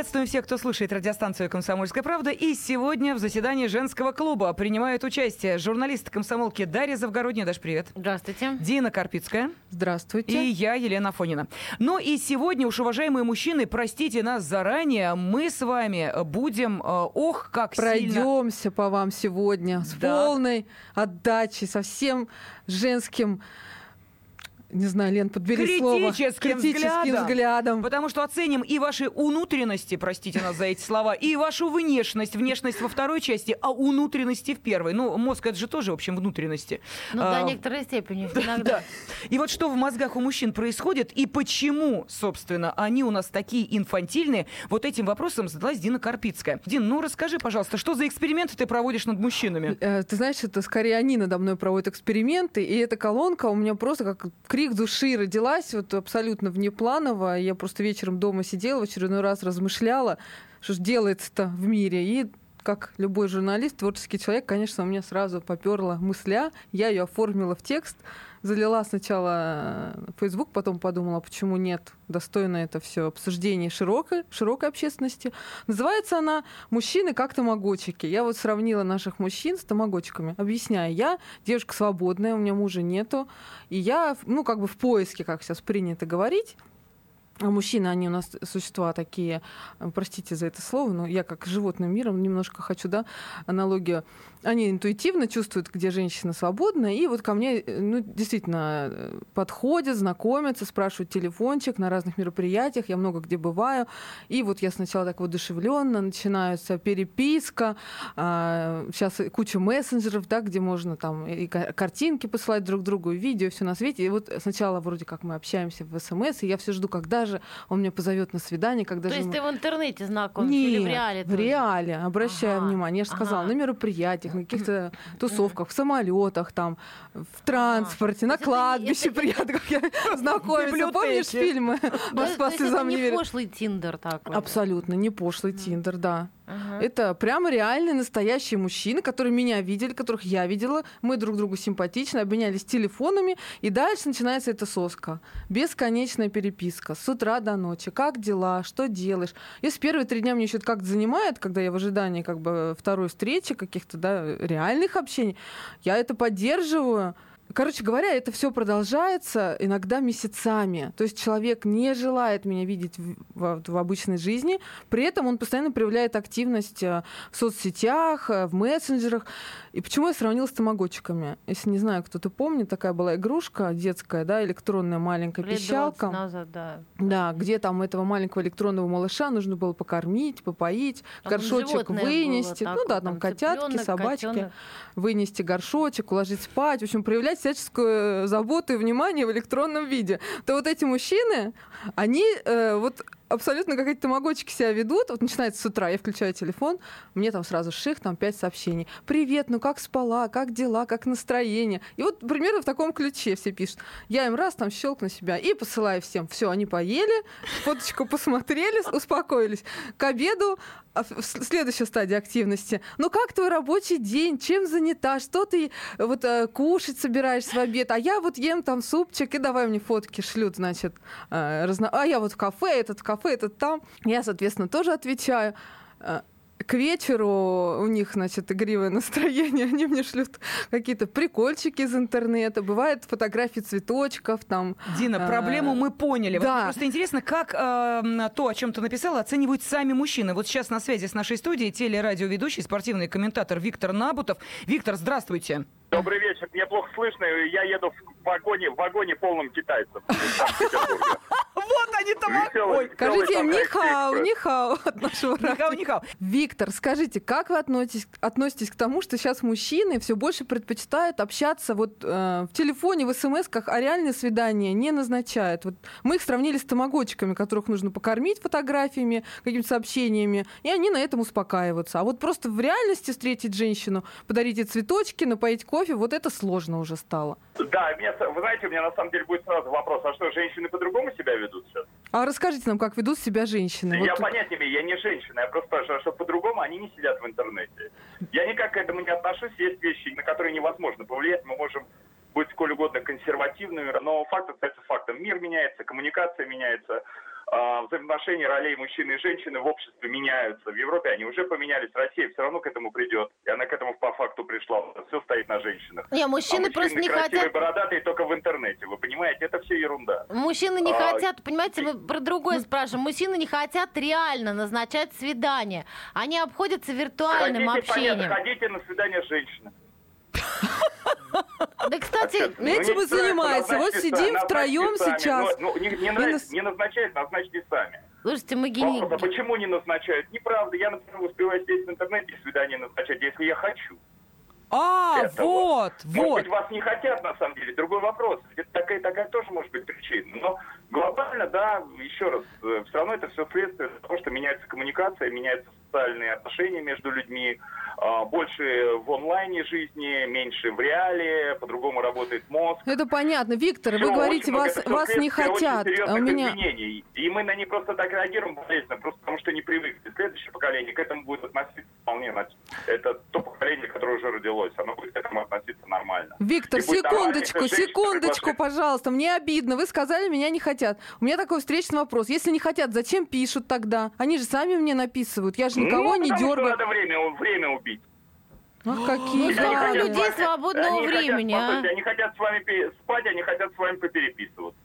Приветствуем всех, кто слушает радиостанцию «Комсомольская правда». И сегодня в заседании женского клуба принимают участие журналисты комсомолки Дарья Завгородняя. Даш, привет. Здравствуйте. Дина Карпицкая. Здравствуйте. И я, Елена Фонина. Ну и сегодня уж, уважаемые мужчины, простите нас заранее, мы с вами будем, э, ох, как Пройдемся сильно... по вам сегодня с Да. полной отдачей, со всем женским не знаю, Лен, подбери слово. Критическим Критическим взглядом. взглядом. Потому что оценим и ваши внутренности, простите нас за эти слова, и вашу внешность. Внешность во второй части, а внутренности в первой. Ну, мозг это же тоже, в общем, внутренности. Ну, А, до некоторой степени. Да, Иногда. да. И вот что в мозгах у мужчин происходит, и почему, собственно, они у нас такие инфантильные, вот этим вопросом задалась Дина Карпицкая. Дин, ну расскажи, пожалуйста, что за эксперименты ты проводишь над мужчинами? Э, Ты знаешь, это скорее они надо мной проводят эксперименты, и эта колонка у меня просто как крик души родилась, вот абсолютно внепланово. Я просто вечером дома сидела, в очередной раз размышляла, что же делается-то в мире. И как любой журналист, творческий человек, конечно, у меня сразу поперла мысля, я ее оформила в текст, залила сначала в Facebook, потом подумала, почему нет, достойно это все обсуждение широкой, широкой общественности. Называется она «Мужчины как тамагочики». Я вот сравнила наших мужчин с тамагочками. Объясняю, я девушка свободная, у меня мужа нету, и я, ну, как бы в поиске, как сейчас принято говорить, а мужчины, они у нас существа такие, э, простите за это слово, но я как животным миром немножко хочу, да, аналогию. Они интуитивно чувствуют, где женщина свободна, и вот ко мне, э, ну, действительно, э, подходят, знакомятся, спрашивают телефончик на разных мероприятиях, я много где бываю, и вот я сначала так воодушевленно, начинается переписка, а, сейчас куча мессенджеров, да, где можно там и ка- картинки посылать друг другу, и видео, все на свете, и вот сначала вроде как мы общаемся в СМС, и я все жду, когда же он меня позовет на свидание, когда То же есть мы- ты в интернете нет, или в реале? в тоже? реале, обращаю Ага, внимание. Я же сказала, ага. на мероприятиях, на каких-то тусовках, в самолетах, там, в транспорте, на это не- кладбище приятно, как я знакомиться. Помнишь фильмы «Москва слезам не не верит»? пошлый тиндер такой? Абсолютно, не пошлый Тиндер, да. Ага. Это прямо реальные настоящие мужчины, которые меня видели, которых я видела. Мы друг другу симпатичны, обменялись телефонами, и дальше начинается эта соска. Бесконечная переписка с утра до ночи. Как дела? Что делаешь? Если первые три дня мне еще как-то занимает, когда я в ожидании как бы второй встречи, каких-то да, реальных общений, я это поддерживаю. Короче говоря, это все продолжается иногда месяцами. То есть человек не желает меня видеть в, в- в обычной жизни, при этом он постоянно проявляет активность э, в соцсетях, э, в мессенджерах. И почему я сравнила с тамагочиками? Если не знаю, кто-то помнит, такая была игрушка детская, да, электронная маленькая Лет пищалка. 20 назад, да. Да, где там этого маленького электронного малыша нужно было покормить, попоить, Там горшочек животное было вынести. ну да, там котятки, цыпленок, собачки. котенок. Вынести горшочек, уложить спать. В общем, проявлять всяческую заботу и внимание в электронном виде. То вот эти мужчины, они э, вот абсолютно как эти тамагочки себя ведут. Вот начинается с утра, я включаю телефон, мне там сразу ших, там пять сообщений. Привет, ну как спала, как дела, как настроение? И вот примерно в таком ключе все пишут. Я им раз там щелк на себя и посылаю всем. Все, они поели, фоточку посмотрели, успокоились. К обеду а, следующая стадия активности. Ну как твой рабочий день? Чем занята? Что ты вот э, кушать собираешься в обед? А я вот ем там супчик, и давай мне фотки шлют, значит, э, разно- а я вот в кафе, этот в кафе, этот там. Я, соответственно, тоже отвечаю. Э, К вечеру у них, значит, игривое настроение, они мне шлют какие-то прикольчики из интернета, бывают фотографии цветочков, там, Дина, А, проблему мы поняли. Вот да. мне просто интересно, как э, то, о чем ты написала, оценивают сами мужчины. Вот сейчас на связи с нашей студией телерадиоведущий, спортивный комментатор Виктор Набутов. Виктор, здравствуйте. Добрый вечер. Мне плохо слышно. Я еду в вагоне, в вагоне полном китайцев. Вот они там. Веселый- Ой, Скажите экспресс. нихао от нашего Нихау, радио. нихау. Виктор, скажите, как вы относитесь, относитесь к тому, что сейчас мужчины все больше предпочитают общаться вот э, в телефоне, в смс-ках, а реальные свидания не назначают? Вот мы их сравнили с тамагочиками, которых нужно покормить фотографиями, какими-то сообщениями, и они на этом успокаиваются. А вот просто в реальности встретить женщину, подарить ей цветочки, напоить кофе, вот это сложно уже стало. Да, меня, вы знаете, у меня на самом деле будет сразу вопрос, а что, женщины по-другому себя ведут сейчас? А расскажите нам, как ведут себя женщины. Я Вот- понятия не имею, я не женщина, я просто спрашиваю, что по-другому они не сидят в интернете. Я никак к этому не отношусь, есть вещи, на которые невозможно повлиять, мы можем быть сколь угодно консервативными, но факт остается фактом. Мир меняется, коммуникация меняется, взаимоотношения ролей мужчины и женщины в обществе меняются. В Европе они уже поменялись, Россия все равно к этому придет. И она к этому по факту пришла. Все стоит на женщинах. Не, А мужчины просто не хотят... бородатые только в интернете. Вы понимаете, это все ерунда. Мужчины не А, хотят, понимаете, мы про другое спрашиваем. Мужчины не хотят реально назначать свидание. Они обходятся виртуальным Хотите, общением. понятно, ходите на свидание с женщиной. Да, кстати, Общественно. Этим Ну, и занимается. Вот сидим втроем сейчас. Ну, ну, не, назначают, назначьте сами. слушайте, мы гени... Вопрос, а почему не назначают? Неправда. Я, например, успеваю сидеть в интернете и свидание назначать, если я хочу. А, Это вот, Может вот. быть, вас не хотят, на самом деле. Другой вопрос. Такая, такая тоже может быть причина. Но глобально, да, еще раз, все равно это все следствие того, что меняется коммуникация, меняются социальные отношения между людьми, а, больше в онлайне жизни, меньше в реале, по-другому работает мозг. Это понятно. Виктор, Всё, вы говорите, вас, вас не хотят. А у меня... изменений. И мы на них просто так реагируем болезненно, просто потому что не привыкли. Следующее поколение к этому будет относиться вполне. Это то поколение, которое уже родилось. Оно будет к этому относиться нормально. Виктор, секундочку, секундочку, пожалуйста. Мне обидно. Вы сказали, меня не хотят. У меня такой встречный вопрос. Если не хотят, зачем пишут тогда? Они же сами мне написывают. Я же никого ну, не дергаю. надо время, время убить. Ах, какие Ну, Они хотят людей с вами- свободного они хотят, времени, а? послушайте, Они хотят с вами спать, они хотят с вами попереписываться.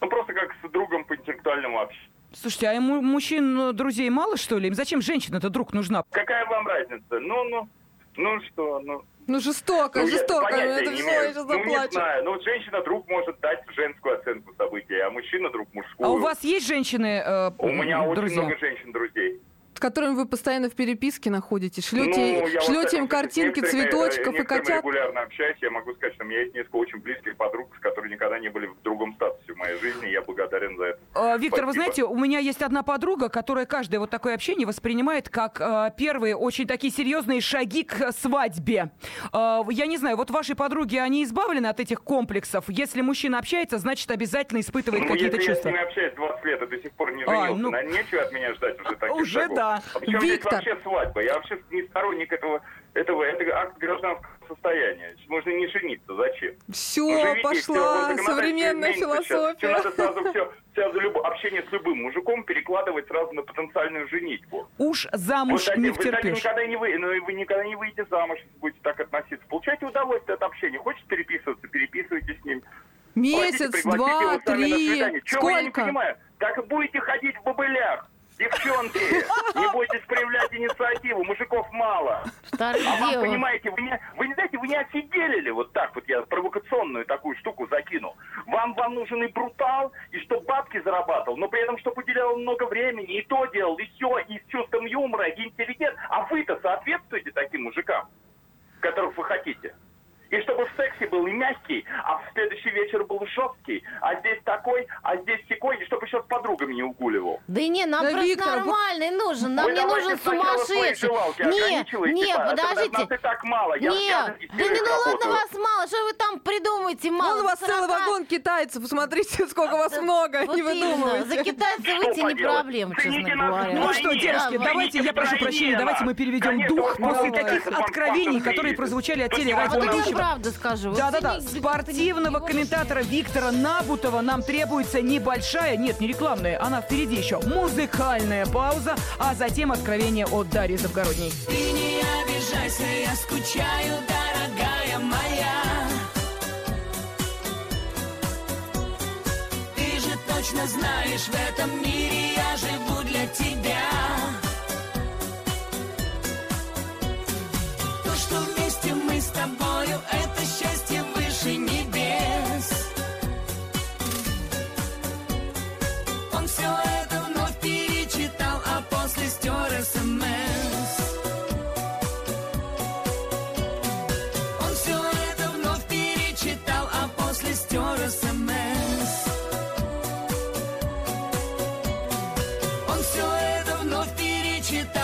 Ну, просто как с другом по интеллектуальному общению. Слушайте, а ему мужчин э, друзей мало, что ли? Им зачем женщина-то друг нужна? Какая вам разница? Ну, ну, ну что, ну... Ну, жестоко, Ну, я жестоко. понятия Это не все, имею. я сейчас Ну, не заплачу. знаю. Ну, вот женщина друг может дать женскую оценку события, а мужчина друг мужскую. А у вас есть женщины э, У меня очень друзья? много женщин-друзей. Которыми вы постоянно в переписке находитесь. Шлете, Ну, я шлете всяком им картинки цветочков э, и котят. регулярно общаюсь. Я могу сказать, что у меня есть несколько очень близких подруг, с которыми никогда не были в другом статусе в моей жизни. Я благодарен за это. Э, Виктор, вы Спасибо. знаете, у меня есть одна подруга, которая каждое вот такое общение воспринимает как э, первые очень такие серьезные шаги к свадьбе. Э, я не знаю, вот ваши подруги, они избавлены от этих комплексов? Если мужчина общается, значит, обязательно испытывает Ну, какие-то если я с чувства. ними общаюсь 20 лет и до сих пор не А, женился, ну- на- нечего от меня ждать уже таких Уже шагов. да. А причем здесь Виктор. вообще свадьба? Я вообще не сторонник этого. этого это акт гражданского состояния. Можно не жениться. Зачем? Ну, Все, живите, и всё. пошла Законодательство современная философия. Всё надо сразу все, все за общение с любым мужиком перекладывать сразу на потенциальную женитьбу. Уж замуж кстати, не вы, кстати, втерпешь. никогда не вы, ну, вы никогда не выйдете замуж, если будете так относиться. Получайте удовольствие от общения. Хочешь переписываться, переписывайтесь с ним. Месяц, Пригласите два, три. Чего я не Сколько? понимаю? Так и будете ходить в бобылях. Девчонки, не бойтесь проявлять инициативу, мужиков мало. А вам, девы. понимаете, вы не, вы не знаете, вы не осиделили вот так вот, я провокационную такую штуку закинул. Вам, вам нужен и брутал, и чтоб бабки зарабатывал, но при этом, чтобы уделял много времени, и то делал, и все, и с чувством юмора, и интеллигент. А вы-то соответствуете таким мужикам, которых вы хотите? И чтобы в сексе был и мягкий, а в следующий вечер был жесткий, а здесь такой, а здесь такой, и чтобы еще с подругами не угуливал. Да не, нам Да, просто Виктор, нормальный нужен. Нам Вы не нужен сумасшедший. желалки Не, ограничивайте, не, а то подождите. Нас и так мало. Я, Нет, я да не ну ладно вас мало, что вы там придумаете мало? Вон у вас До целый 40. вагон китайцев. Посмотрите, сколько вас Да, много. вот Не выдумывайте. За китайца Что выйти не проблема, честно говоря. Ну что, девушки, Да, давайте, я прошу прощения, давайте мы переведем дух после таких откровений, которые прозвучали от То правда скажу. Да-да-да, спортивного комментатора Виктора Набутова нам требуется небольшая, нет, не рекламная, она впереди еще, музыкальная пауза, а затем откровение от Дарьи Завгородней. Ты не обижайся, я скучаю, дорогая моя. Ты же точно знаешь, в этом мире я живу тобою, это счастье выше небес. Он все это вновь перечитал, а после стер СМС. Он все это вновь перечитал, а после стер СМС. Он все это вновь перечитал,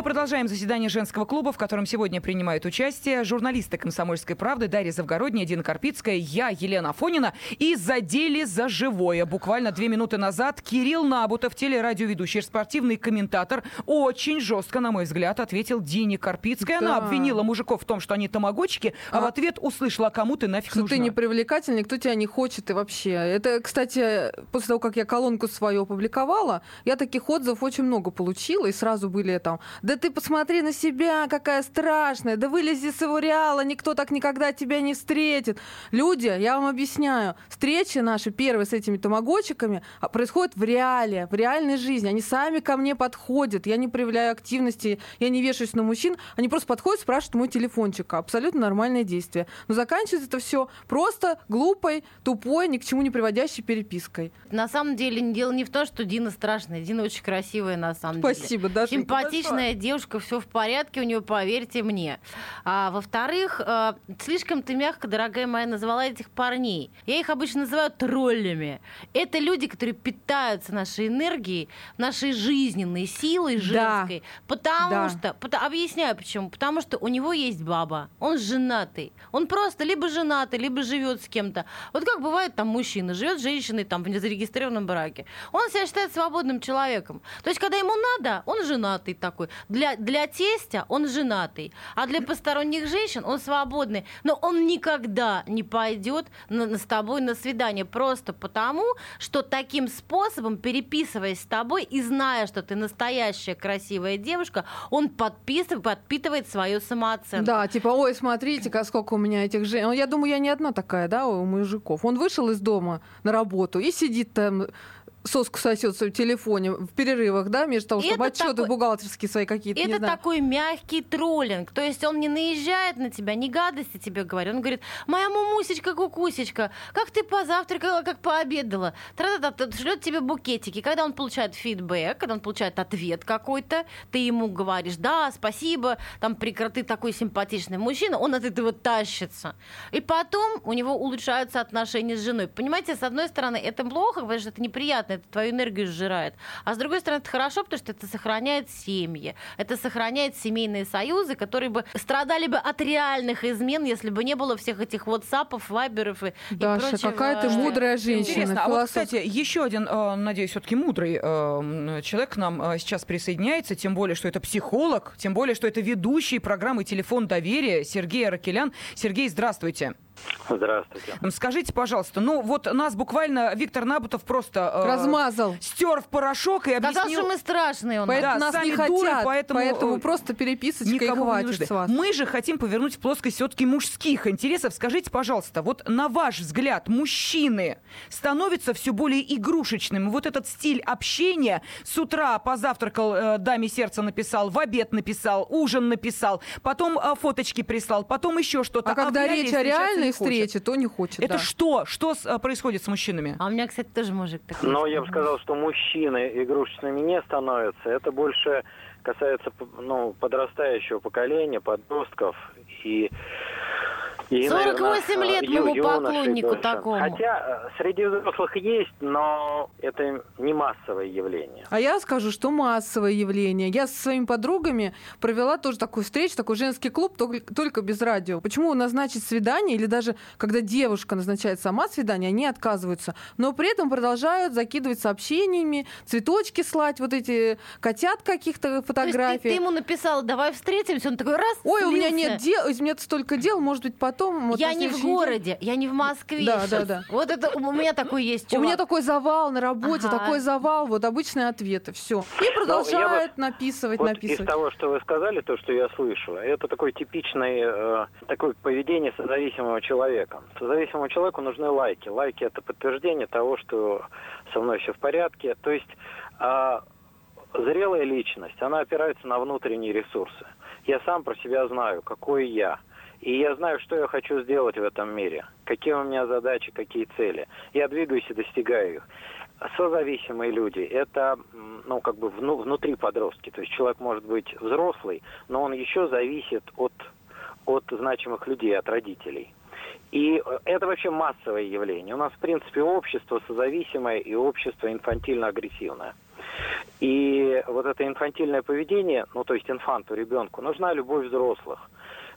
Мы продолжаем заседание женского клуба, в котором сегодня принимают участие журналисты «Комсомольской правды» Дарья Завгородняя, Дина Карпицкая, я, Елена Афонина. И задели за живое. Буквально две минуты назад Кирилл Набутов, телерадиоведущий, спортивный комментатор, очень жестко, на мой взгляд, ответил Дине Карпицкой. Она Да. обвинила мужиков в том, что они тамагочки, а, А- в ответ услышала, а кому ты нафиг Что нужна. ты не привлекательный, никто тебя не хочет и вообще. Это, кстати, после того, как я колонку свою опубликовала, я таких отзывов очень много получила, и сразу были там, да ты посмотри на себя, какая страшная, да вылези с его реала, никто так никогда тебя не встретит. Люди, я вам объясняю, встречи наши первые с этими тамагочиками а, происходят в реале, в реальной жизни. Они сами ко мне подходят, я не проявляю активности, я не вешаюсь на мужчин, они просто подходят, спрашивают мой телефончик. Абсолютно нормальное действие. Но заканчивается это все просто глупой, тупой, ни к чему не приводящей перепиской. На самом деле дело не в том, что Дина страшная. Дина очень красивая на самом деле. Спасибо, Дашенька, Симпатичная девушка, все в порядке у нее, поверьте мне. А, во-вторых, э, слишком ты мягко, дорогая моя, назвала этих парней. Я их обычно называю троллями. Это люди, которые питаются нашей энергией, нашей жизненной силой Да. женской. Потому Да. что, пото- объясняю почему. Потому что у него есть баба, он женатый. Он просто либо женатый, либо живет с кем-то. Вот как бывает там мужчина, живет с женщиной там в незарегистрированном браке. Он себя считает свободным человеком. То есть, когда ему надо, он женатый такой. Для, для тестя он женатый. А для посторонних женщин он свободный. Но он никогда не пойдет на- с тобой на свидание. Просто потому, что таким способом, переписываясь с тобой и зная, что ты настоящая красивая девушка, он подписывает, подпитывает свою самооценку. Да, типа, ой, смотрите-ка, сколько у меня этих женщин. Я думаю, я не одна такая, да, у мужиков. Он вышел из дома на работу и сидит там соску сосет в телефоне в перерывах, да, между того, чтобы это отчеты такой- бухгалтерские свои какие-то, Это такой мягкий троллинг. То есть он не наезжает на тебя, не гадости тебе говорит. Он говорит, моя мумусечка, кукусечка, как ты позавтракала, как пообедала. Тра-та-та, шлет тебе букетики. Когда он получает фидбэк, когда он получает ответ какой-то, ты ему говоришь, да, спасибо, там прекра- ты такой симпатичный мужчина, он от этого тащится. И потом у него улучшаются отношения с женой. Понимаете, с одной стороны, это плохо, потому что это неприятно, это твою энергию сжирает. А с другой стороны, это хорошо, потому что это сохраняет семьи, это сохраняет семейные союзы, которые бы страдали бы от реальных измен, если бы не было всех этих WhatsApp, вайберов и, и Даша, прочего. какая ты мудрая женщина. Интересно, а вот, кстати, еще один, э, надеюсь, все-таки мудрый э, человек к нам э, сейчас присоединяется, тем более, что это психолог, тем более, что это ведущий программы «Телефон доверия» Сергей Аракелян. Сергей, здравствуйте. Здравствуйте. Скажите, пожалуйста, ну вот нас буквально Виктор Набутов просто э, Размазал. стер в порошок и Сказал, объяснил... что мы страшные. Он. Поэтому да, нас сами не хотят, дуры, поэтому, поэтому, э, просто переписочка и Никому не хватит нужны. с вас. Мы же хотим повернуть в плоскость все-таки мужских интересов. Скажите, пожалуйста, вот на ваш взгляд, мужчины становятся все более игрушечными. Вот этот стиль общения с утра позавтракал, э, даме сердца написал, в обед написал, ужин написал, потом э, фоточки прислал, потом еще что-то. А когда в реале речь о реальной не хочет. встрече, то не хочет. Это да. что? Что с- э, происходит с мужчинами? А у меня, кстати, тоже мужик такой. Но я бы сказал, что мужчины игрушечными не становятся. Это больше касается ну, подрастающего поколения, подростков и... и, 48 наверно, лет моему поклоннику такому. Хотя э, среди взрослых есть, но это не массовое явление. А я скажу, что массовое явление. Я со своими подругами провела тоже такую встречу, такой женский клуб, только, только без радио. Почему назначить свидание, или даже когда девушка назначает сама свидание, они отказываются, но при этом продолжают закидывать сообщениями, цветочки слать, вот эти котят каких-то То есть фотографий. ты, ты ему написала, давай встретимся, он такой раз, Ой, у меня слился. нет дел, у меня столько дел, может быть, потом. Потом... вот я не в городе, я не в Москве. Да, щас. да, да. Вот это у меня такой есть У меня чувак. такой завал на работе, Ага. такой завал, вот обычные ответы, все. И продолжают написывать, Вот из написывать. того, что вы сказали, то, что я слышу, это такой типичный э, такое поведение созависимого человека. Созависимому человеку нужны лайки. Лайки это подтверждение того, что со мной все в порядке. То есть а, зрелая личность, она опирается на внутренние ресурсы. Я сам про себя знаю, какой я. И я знаю, что я хочу сделать в этом мире, какие у меня задачи, какие цели. Я двигаюсь и достигаю их. Созависимые люди – это, ну, как бы вну- внутри подростки. То есть человек может быть взрослый, но он еще зависит от, от значимых людей, от родителей. И э, это вообще массовое явление. У нас, в принципе, общество созависимое и общество инфантильно-агрессивное. И вот это инфантильное поведение, ну, то есть инфанту, ребенку, нужна любовь взрослых.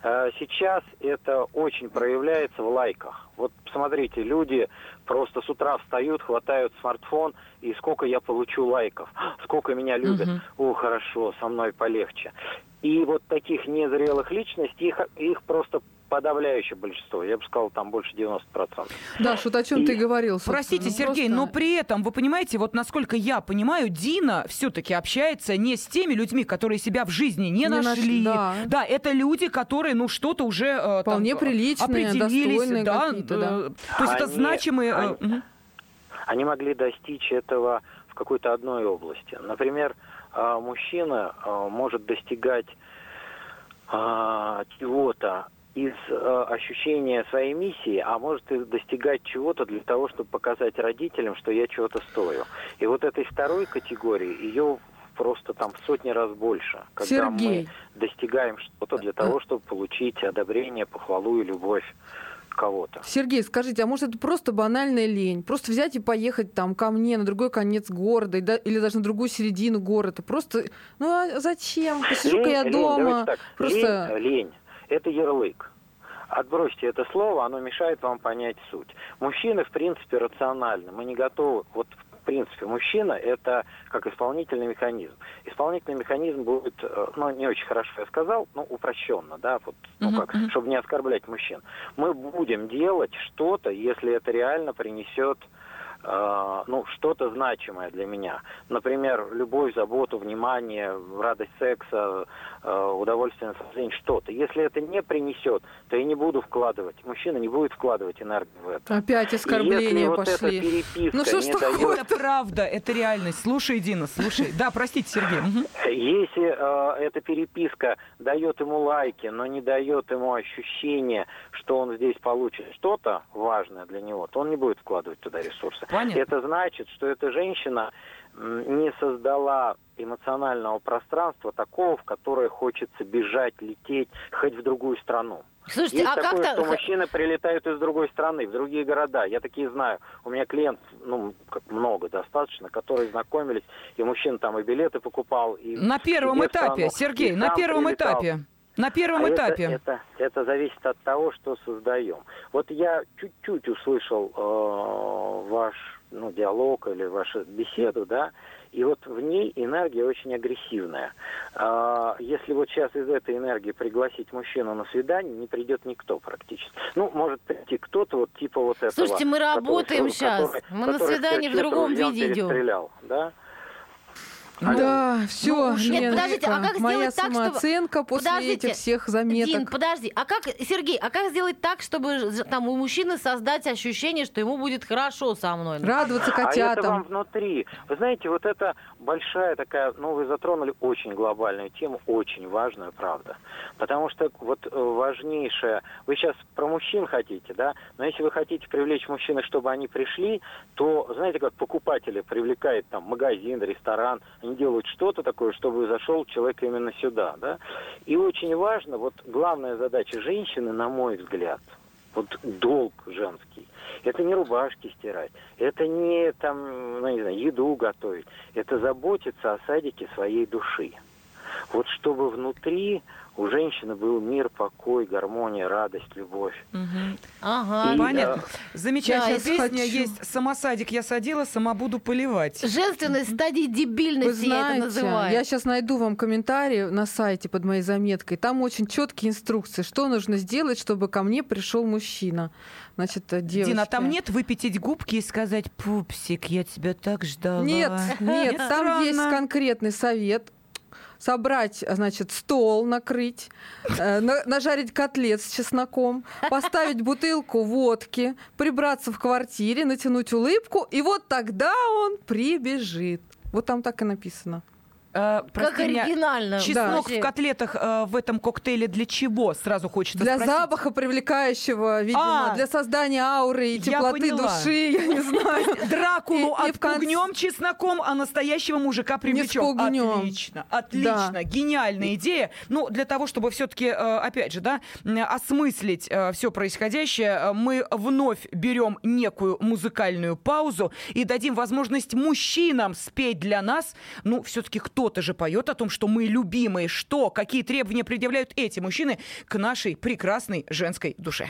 Э, Сейчас это очень проявляется в лайках. Вот смотрите, люди просто с утра встают, хватают смартфон, и сколько я получу лайков, сколько меня любят. О, хорошо, со мной полегче. И вот таких незрелых личностей, их, их просто подавляющее большинство. Я бы сказал, там больше 90%. Да, вот о чем ты говорил. собственно. Простите, Ну, Сергей, просто- но при этом, вы понимаете, вот насколько я понимаю, Дина все-таки общается не с теми людьми, которые себя в жизни не, Не нашли, нашли. да. это люди, которые, ну, что-то уже э, там, Вполне приличные, определились, достойные да, какие-то, да. э, То есть это Они- значимые... э, они- они могли достичь этого в какой-то одной области. Например, мужчина может достигать чего-то из а, ощущения своей миссии, а может и достигать чего-то для того, чтобы показать родителям, что я чего-то стою. И вот этой второй категории, ее просто там в сотни раз больше, когда Сергей. мы достигаем что-то для того, чтобы получить одобрение, похвалу и любовь кого-то. Сергей, скажите, а может это просто банальная лень? Просто взять и поехать там ко мне на другой конец города или даже на другую середину города? Просто, ну а зачем? Посижу-ка я лень, дома. так, Просто... лень, лень – это ярлык. Отбросьте это слово, оно мешает вам понять суть. Мужчины, в принципе, рациональны. Мы не готовы... Вот, в принципе, мужчина – это как исполнительный механизм. Исполнительный механизм будет, э, ну, не очень хорошо я сказал, ну, упрощенно, да, вот, ну, как, мгм. чтобы не оскорблять мужчин. Мы будем делать что-то, если это реально принесет э, ну, что-то значимое для меня. Например, любовь, заботу, внимание, радость секса, э, удовольствие наслаждение, что-то. Если это не принесет, то я не буду вкладывать, мужчина не будет вкладывать энергию в это. Опять оскорбления вот пошли. Ну что ж такое? дает Это правда, это реальность. Слушай, Дина, слушай. Да, простите, Сергей. Если э, эта переписка дает ему лайки, но не дает ему ощущения, что он здесь получит что-то важное для него, то он не будет вкладывать туда ресурсы. Понятно. Это значит, что эта женщина не создала эмоционального пространства такого, в которое хочется бежать, лететь, хоть в другую страну. Слушайте, Есть а как такое, что то мужчины прилетают из другой страны, в другие города. Я такие знаю. У меня клиент, ну, как много достаточно, которые знакомились, и мужчина там и билеты покупал, и На первом этапе, страну, Сергей, и на первом прилетал. этапе. На первом А это- этапе. Это, это, зависит от того, что создаем. Вот я чуть-чуть услышал э, ваш ну, диалог или вашу беседу, да, и вот в ней энергия очень агрессивная. А, если вот сейчас из этой энергии пригласить мужчину на свидание, не придет никто практически. Ну, может прийти кто-то вот типа вот этого. Слушайте, мы который- работаем который- щас. Мы на который свидание в другом виде идем. перестрелял, да? Да, все, ну, нет, подождите, а как моя сделать так, чтобы- самооценка после Подождите, этих всех заметок. Дин, подожди, а как, Сергей, а как сделать так, чтобы там у мужчины создать ощущение, что ему будет хорошо со мной? Радоваться А это вам котятам. внутри. Вы знаете, вот это большая такая, ну, вы затронули очень глобальную тему, очень важную, правда. Потому что вот э, важнейшее, вы сейчас про мужчин хотите, да, но если вы хотите привлечь мужчин, чтобы они пришли, то, знаете, как покупатели привлекает там магазин, ресторан, они делают что-то такое, чтобы зашел человек именно сюда, да. И очень важно, вот главная задача женщины, на мой взгляд, вот долг женский. Это не рубашки стирать, это не там, ну, не знаю, еду готовить. Это заботиться о садике своей души. Вот чтобы внутри у женщины был мир, покой, гармония, радость, любовь. Ага. И, Понятно. э, Замечательная Да, песня хочу. есть «Сама садик я садила, сама буду поливать». Женственность стадии Вы дебильности я это знаете, называю. я сейчас найду вам комментарий на сайте под моей заметкой. Там очень четкие инструкции, что нужно сделать, чтобы ко мне пришел мужчина. Значит, э, девочки. Дина, там нет выпятить губки и сказать «Пупсик, я тебя так ждала». Нет, нет, там Странно. есть конкретный совет. Собрать, значит, стол, накрыть, э, на- нажарить котлет с чесноком, поставить бутылку водки, прибраться в квартире, натянуть улыбку, и вот тогда он прибежит. Вот там так и написано. Э, Как меня, оригинально. Чеснок в котлетах э, в этом коктейле для чего? Сразу хочется Для спросить. запаха привлекающего, видимо, А, для создания ауры и теплоты души, я не знаю. Дракулу И- конце- отпугнем чесноком, а настоящего мужика привлечем. Отлично, отлично, Да. гениальная идея. Ну, для того, чтобы все-таки, опять же, да, осмыслить все происходящее, э, мы вновь берем некую музыкальную паузу и дадим возможность мужчинам спеть для нас. Ну, все-таки кто-то же поет о том, что мы любимые, что, какие требования предъявляют эти мужчины к нашей прекрасной женской душе.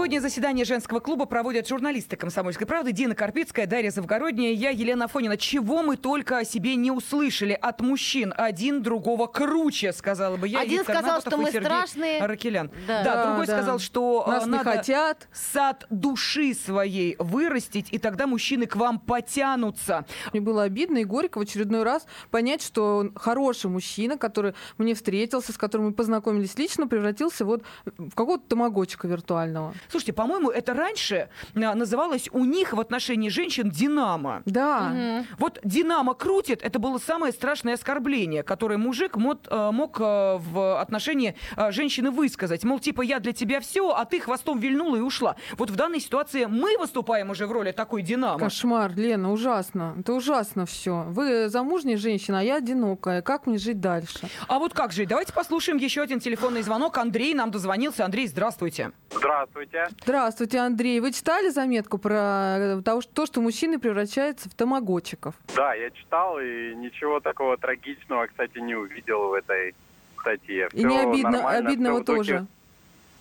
Сегодня заседание женского клуба проводят журналисты «Комсомольской правды» Дина Карпицкая, Дарья Завгородняя, я, Елена Фонина. Чего мы только о себе не услышали от мужчин. Один другого круче, сказала бы я. Один сказал, что мы Сергей страшные. Аракелян. Да. Да, другой да. сказал, что э, Нас не надо хотят. сад души своей вырастить, и тогда мужчины к вам потянутся. Мне было обидно и горько в очередной раз понять, что он хороший мужчина, который мне встретился, с которым мы познакомились лично, превратился вот в какого-то тамагочка виртуального. Слушайте, по-моему, это раньше а, называлось у них в отношении женщин «Динамо». Да. Вот «Динамо» крутит, это было самое страшное оскорбление, которое мужик мог, э, мог э, в отношении женщины высказать. Мол, типа, я для тебя все, а ты хвостом вильнула и ушла. Вот в данной ситуации мы выступаем уже в роли такой «Динамо». Кошмар, Лена, ужасно. Это ужасно все. Вы замужняя женщина, а я одинокая. Как мне жить дальше? А вот как же? Давайте послушаем еще один телефонный звонок. Андрей нам дозвонился. Андрей, здравствуйте. Здравствуйте. Здравствуйте, Андрей. Вы читали заметку про э, то, что мужчины превращаются в тамагочиков? Да, я читал и ничего такого трагичного, кстати, не увидел в этой статье. И не обидно, обидного тоже.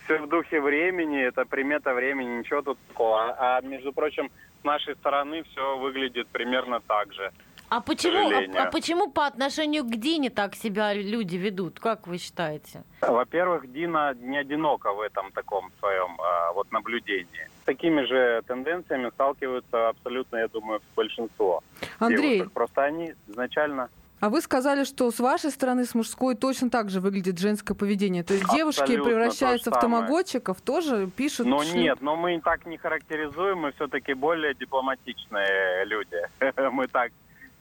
Все в духе времени, это примета времени, ничего тут такого. А, а, между прочим, с нашей стороны все выглядит примерно так же. А почему, а, а почему по отношению к Дине так себя люди ведут? Как вы считаете? Во-первых, Дина не одинока в этом таком своем а, вот наблюдении. С такими же тенденциями сталкиваются абсолютно, я думаю, большинство Андрей, девушек. Просто они изначально а вы сказали, что с вашей стороны, с мужской, точно так же выглядит женское поведение. То есть девушки Абсолютно превращаются то в тамагочиков, тоже пишут... Но шлю- нет, но мы так не характеризуем, мы все-таки более дипломатичные люди. Мы так,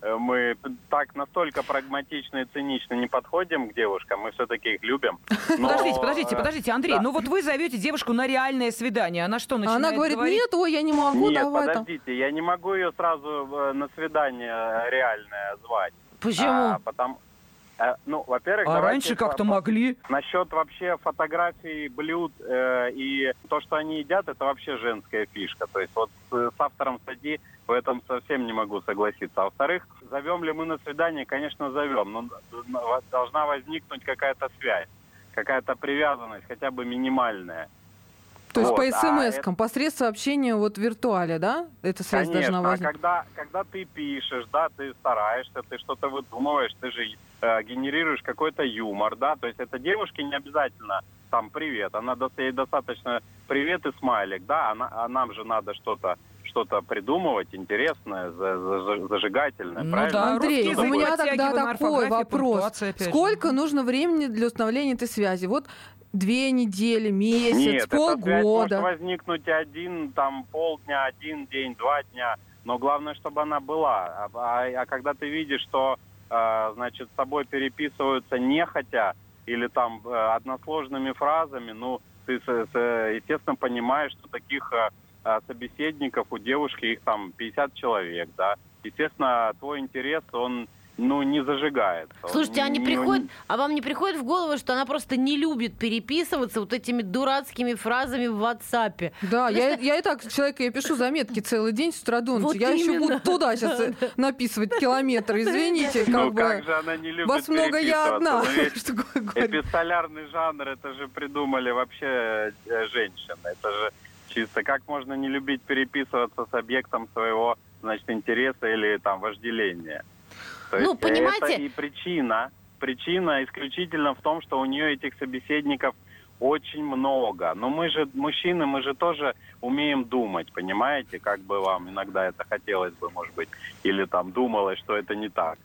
мы так настолько прагматично и цинично не подходим к девушкам, мы все-таки их любим. Но, Подождите, подождите, э, подождите, Андрей, да. ну вот вы зовете девушку на реальное свидание. Она что, начинает она говорит, говорить? нет, ой, я не могу, Нет, давай там. подождите, я не могу ее сразу э, на свидание реальное звать. Почему? А, потому, э, ну, во-первых, А раньше как-то могли. Насчет вообще фотографий блюд э, и то, что они едят, это вообще женская фишка. То есть вот с, с автором статьи в этом совсем не могу согласиться. А во-вторых, зовем ли мы на свидание, конечно, зовем, но должна возникнуть какая-то связь, какая-то привязанность, хотя бы минимальная. То есть Вот, по а смс-кам, посредством общения вот в виртуале, да? Это связь Конечно, должна а возникнуть. когда, когда ты пишешь, да, ты стараешься, ты что-то выдумываешь, ты же э, генерируешь какой-то юмор, да, то есть это девушке не обязательно там привет, она ей достаточно привет и смайлик, да, она, а нам же надо что-то что-то придумывать интересное, за- за- зажигательное, Ну правильно? да, Андрей, русский у меня тогда такой вопрос. Сколько нужно времени для установления этой связи? Вот две недели, месяц, Нет, эта связь может полгода. возникнуть один, там, полдня, один день, два дня. Но главное, чтобы она была. А, а- а когда ты видишь, что, э, значит, с тобой переписываются нехотя или там э, односложными фразами, ну, ты, с- с- естественно, понимаешь, что таких э, э, собеседников у девушки, их там 50 человек, да. Естественно, твой интерес, он, ну, не зажигается. Он Слушайте, а не не- приходит, а вам не приходит в голову, что она просто не любит переписываться вот этими дурацкими фразами в WhatsApp? Да, я, я и так человека, я пишу заметки целый день с утра до ночи. Вот я еще именно. буду туда сейчас написывать километры. Извините, как ну, бы. как же она не любит Вас много, я одна. Что Ну, Эпистолярный жанр, это же придумали вообще э, женщины. Это же чисто как можно не любить переписываться с объектом своего, значит, интереса или там вожделения. То Ну, есть понимаете- Это и причина. Причина исключительно в том, что у нее этих собеседников очень много. Но мы же, мужчины, мы же тоже умеем думать, понимаете? Как бы вам иногда это хотелось бы, может быть, или там думалось, что это не так.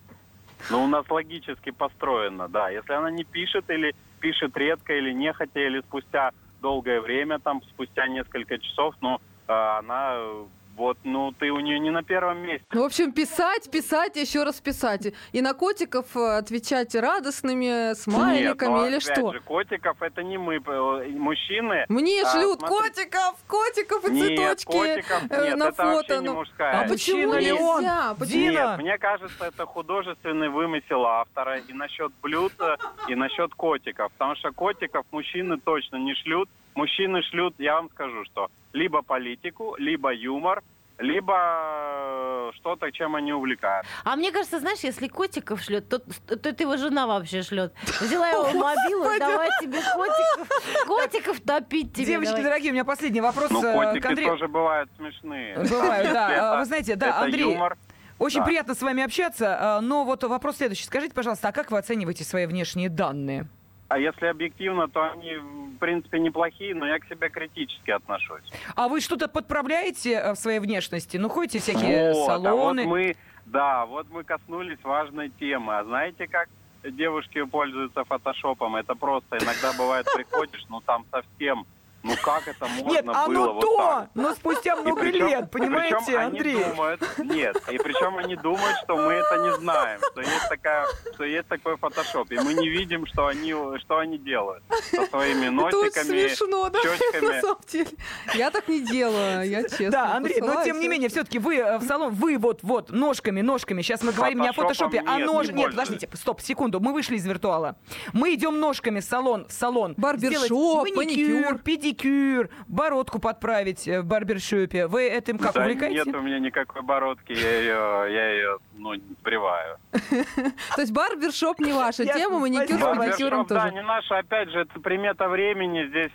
Но у нас логически построено, да. Если она не пишет или пишет редко или нехотя, или спустя долгое время, там, спустя несколько часов, ну, э, она, э, вот, ну, ты у нее не на первом месте. Ну, в общем, писать, писать, еще раз писать. И на котиков э, отвечать радостными смайликами Нет, ну, или что? же, котиков это не мы, э, мужчины. Мне а, шлют смотри- котиков, котиков и Нет, цветочки котиков э, нет, на это вообще фото. не ну. мужская. А почему ли он? Почему? Нет, мне кажется, это художественный вымысел автора и насчет блюд, э, и насчет котиков. Потому что котиков мужчины точно не шлют. Мужчины шлют, я вам скажу, что либо политику, либо юмор, либо э, что-то, чем они увлекаются. А мне кажется, знаешь, если котиков шлет, то, то это его жена вообще шлет. Взяла его мобилу, давай тебе котиков, котиков топить тебе. Девочки, давай. дорогие, у меня последний вопрос Ну, э, котики к Андрею. тоже бывают смешные. Бывают, да. Это- Вы знаете, да, это Андрей, юмор. Очень Да. приятно с вами общаться, а, но вот вопрос следующий. Скажите, пожалуйста, а как вы оцениваете свои внешние данные? А если объективно, то они, принципе, неплохие, но я к себе критически отношусь. А вы что-то подправляете э, в своей внешности? Ну, ходите всякие Вот, салоны? А вот мы, да, вот мы коснулись важной темы. А знаете, как девушки пользуются фотошопом? Это просто иногда бывает приходишь, ну там совсем, ну как это можно Нет, было оно вот то, так? но спустя много причем- лет, и понимаете, причем Андрей? Они думают, нет, и причем они думают, что мы это не знаем, что есть такая, что есть такой фотошоп, и мы не видим, что они, что они делают со своими Это очень носиками, смешно, да, на щечками. самом деле. Я так не делаю, я честно. Да, Андрей, но тем не менее, все-таки вы э, в салон, вы вот, вот, ножками, ножками. Сейчас мы говорим не о фотошопе, а нож... не Нет, подождите, стоп, секунду, мы вышли из виртуала. Мы идем ножками в салон, в салон. Барбершоп, маникюр. Маникюр, бородку подправить э, в барбершопе. Вы этим как да увлекаете? нет у меня никакой бородки, я ее, я ее, ну, сбриваю. То есть барбершоп не ваша тема, маникюр с маникюром Барбершоп, да, тоже. не наша, опять же, это примета времени, здесь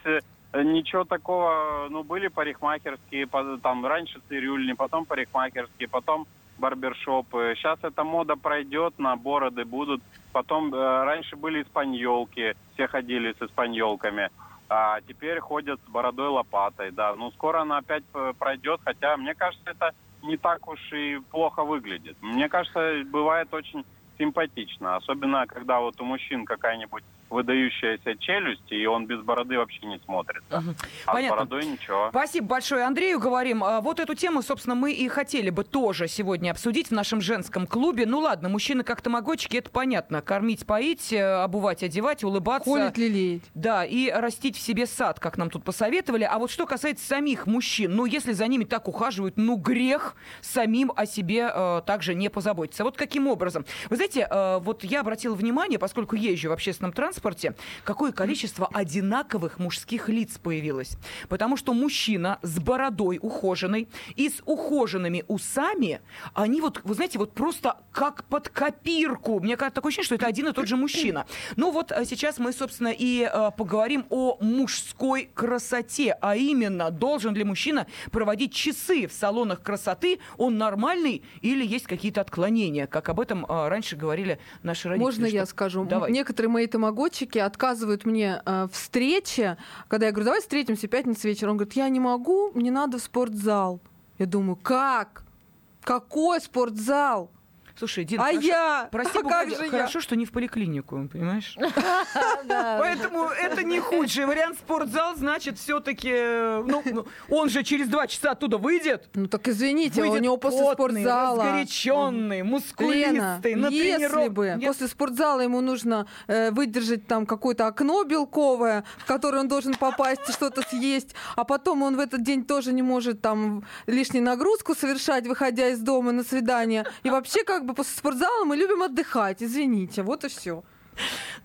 э, ничего такого, ну, были парикмахерские, там, раньше цирюльни, потом парикмахерские, потом барбершопы. Сейчас эта мода пройдет, на бороды будут. Потом, э, раньше были испаньолки, все ходили с испаньолками. А теперь ходят с бородой лопатой, да. Ну, скоро она опять э, пройдет, хотя, мне кажется, это не так уж и плохо выглядит. Мне кажется, бывает очень симпатично. Особенно, когда вот у мужчин какая-нибудь выдающаяся челюсть, и он без бороды вообще не смотрится. А Понятно. с бородой ничего. Спасибо большое Андрею. Говорим, а, вот эту тему, собственно, мы и хотели бы тоже сегодня обсудить в нашем женском клубе. Ну ладно, мужчины как тамагочки, это понятно. Кормить, поить, э, обувать, одевать, улыбаться. Холить, лелеять. Да, и растить в себе сад, как нам тут посоветовали. А вот что касается самих мужчин, ну, если за ними так ухаживают, ну, грех самим о себе э, также не позаботиться. Вот каким образом? Вы знаете, э, вот я обратила внимание, поскольку езжу в общественном транспорте, транспорте, какое количество одинаковых мужских лиц появилось. Потому что мужчина с бородой ухоженной и с ухоженными усами, они вот, вы знаете, вот просто как под копирку. Мне кажется, такое ощущение, что это один и тот же мужчина. Ну вот а сейчас мы, собственно, и э, поговорим о мужской красоте, а именно, должен ли мужчина проводить часы в салонах красоты, он нормальный или есть какие-то отклонения, как об этом э, раньше говорили наши родители. Можно я что- скажу? Давай. Некоторые мои тамаготчики отказывают мне э, встрече, когда я говорю, давай встретимся в пятницу вечером. Он говорит, я не могу, мне надо в спортзал. Я думаю, как? Какой спортзал? Слушай, Дин, А хорошо- я? Прости, А как же я? хорошо, что не в поликлинику, понимаешь? Поэтому это не худший вариант. Спортзал, значит, все-таки, ну, ну, он же через два часа оттуда выйдет. Ну так извините, у него после спортзала... разгоряченный, мускулистый, на если бы после спортзала ему нужно э, выдержать там какое-то окно белковое, в которое он должен попасть и что-то съесть, а потом он в этот день тоже не может там лишнюю нагрузку совершать, выходя из дома на свидание. И вообще как бы после спортзала мы любим отдыхать, извините, вот и все.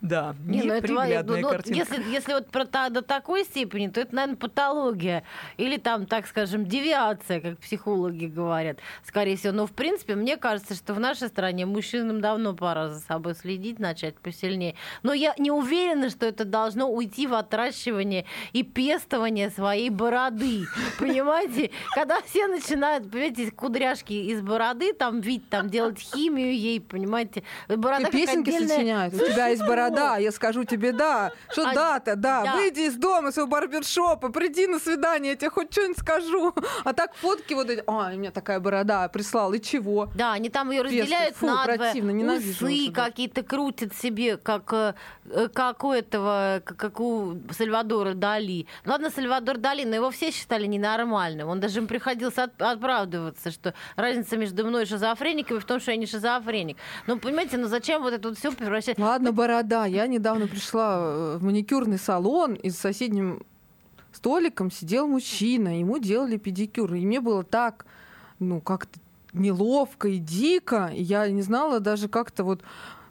Да, Не, ну это ну, ну, если, если вот про до такой степени, то это, наверное, патология. Или там, так скажем, девиация, как психологи говорят, скорее всего. Но, в принципе, мне кажется, что в нашей стране мужчинам давно пора за собой следить, начать посильнее. Но я не уверена, что это должно уйти в отращивание и пестование своей бороды. Понимаете? Когда все начинают, понимаете, кудряшки из бороды, там, вид, там, делать химию ей, понимаете? Борода И песенки отдельная- сочиняют. У тебя есть борода, я скажу тебе да. Что А, да-то, да. да. Выйди из дома, своего барбершопа, приди на свидание, я тебе хоть что-нибудь скажу. А так фотки вот эти. А, у меня такая борода прислал, и чего? Да, они там ее разделяют Фу, на противно, усы да. какие-то крутят себе, как, э, э, как у этого, как, как у Сальвадора Дали. Ну, ладно, Сальвадор Дали, но его все считали ненормальным. Он даже им приходилось от- оправдываться, что разница между мной и шизофрениками в том, что я не шизофреник. Ну, понимаете, ну зачем вот это вот все превращать? Ладно, борода. Я недавно пришла э, в маникюрный салон, и за соседним столиком сидел мужчина, ему делали педикюр. И мне было так, ну, как-то неловко и дико. И я не знала даже как-то вот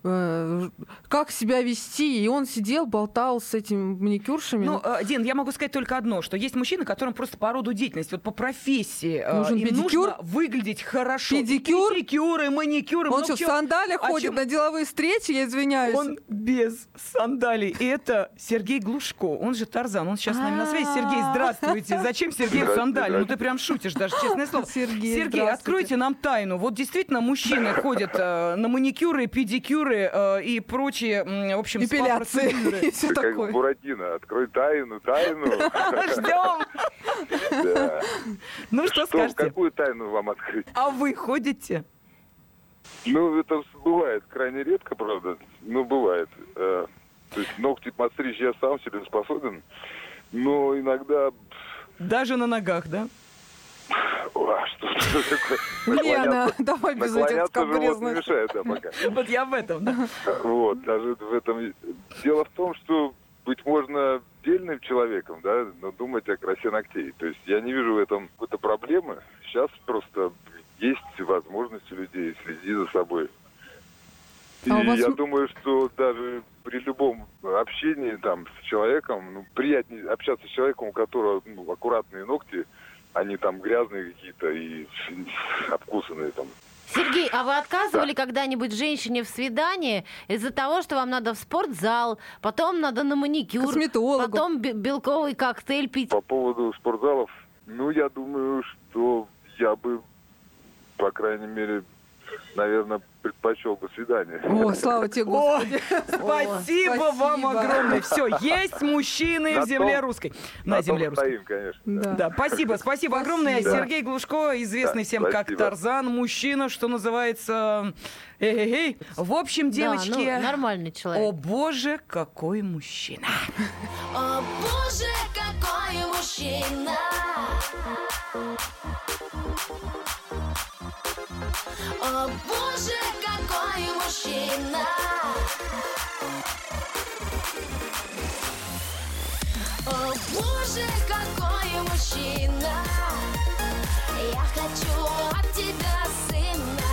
как себя вести. И он сидел, болтал с этими маникюршами. Ну, э, Дин, я могу сказать только одно, что есть мужчины, которым просто по роду деятельности, вот по профессии э, Нужен им педикюр? нужно выглядеть хорошо. Педикюр? Педикюры, маникюры. он много что, в сандалях А ходит чем- на деловые встречи, я извиняюсь. Он без сандалий. И это Сергей Глушко. Он же Тарзан. Он сейчас с нами на связи. Сергей, здравствуйте. Зачем Сергей в сандалии? Ну ты прям шутишь даже, честное слово. Сергей, Сергей, откройте нам тайну. Вот действительно мужчины ходят э, на маникюры, педикюры э, и прочие, в общем, Эпиляции и все Ты как такое. Буратино, открой тайну, тайну. Ждем. Ну что скажете? какую тайну вам открыть? А вы ходите? Ну, это бывает крайне редко, правда, но бывает. Э, То есть ногти подстричь я сам себе способен, но иногда... Даже на ногах, да? Лена, давай без этих скобрезных. мешает, да, пока. Вот я об этом, да. Вот, даже в этом... Дело в том, что быть можно дельным человеком, да, но думать о красе ногтей. То есть я не вижу в этом какой-то проблемы. Сейчас просто есть возможность у людей следить за собой. И А вас я думаю, что даже при любом общении там с человеком, ну, приятнее общаться с человеком, у которого ну, аккуратные ногти, они там грязные какие-то и обкусанные там. Сергей, а вы отказывали когда-нибудь женщине в свидании из-за того, что вам надо в спортзал, потом надо на маникюр, Косметологу. потом бе- белковый коктейль пить? По поводу спортзалов, ну, я думаю, что я бы, по крайней мере, наверное, предпочел бы свидание. О, слава тебе, О, Господи. спасибо О, вам спасибо. огромное. Все, есть мужчины На в земле том- русской. На земле русской. стоим, конечно. Да. Да, спасибо, спасибо огромное. Сергей Глушко, известный Да, всем как. Тарзан, мужчина, что называется. Эй-эй-эй. В общем, Да, девочки. ну, нормальный О человек. боже, какой мужчина. О боже, какой мужчина! О боже, какой мужчина! О боже, какой мужчина! Я хочу от тебя сына,